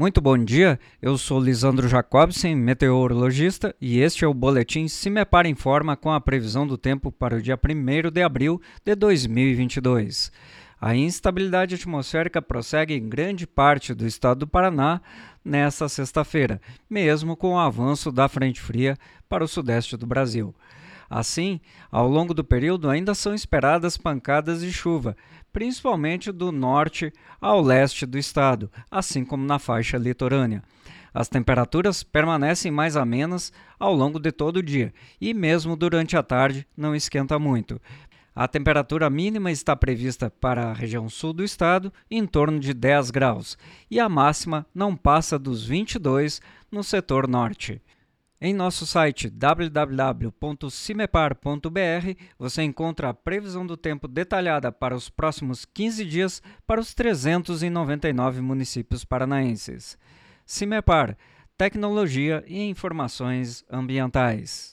Muito bom dia, eu sou Lisandro Jacobsen, meteorologista, e este é o boletim Se Me Para Informa com a previsão do tempo para o dia 1 de abril de 2022. A instabilidade atmosférica prossegue em grande parte do estado do Paraná nesta sexta-feira, mesmo com o avanço da frente fria para o sudeste do Brasil. Assim, ao longo do período ainda são esperadas pancadas de chuva, principalmente do norte ao leste do estado, assim como na faixa litorânea. As temperaturas permanecem mais amenas ao longo de todo o dia e, mesmo durante a tarde, não esquenta muito. A temperatura mínima está prevista para a região sul do estado em torno de 10 graus e a máxima não passa dos 22 no setor norte. Em nosso site www.cimepar.br você encontra a previsão do tempo detalhada para os próximos 15 dias para os 399 municípios paranaenses. Cimepar Tecnologia e Informações Ambientais.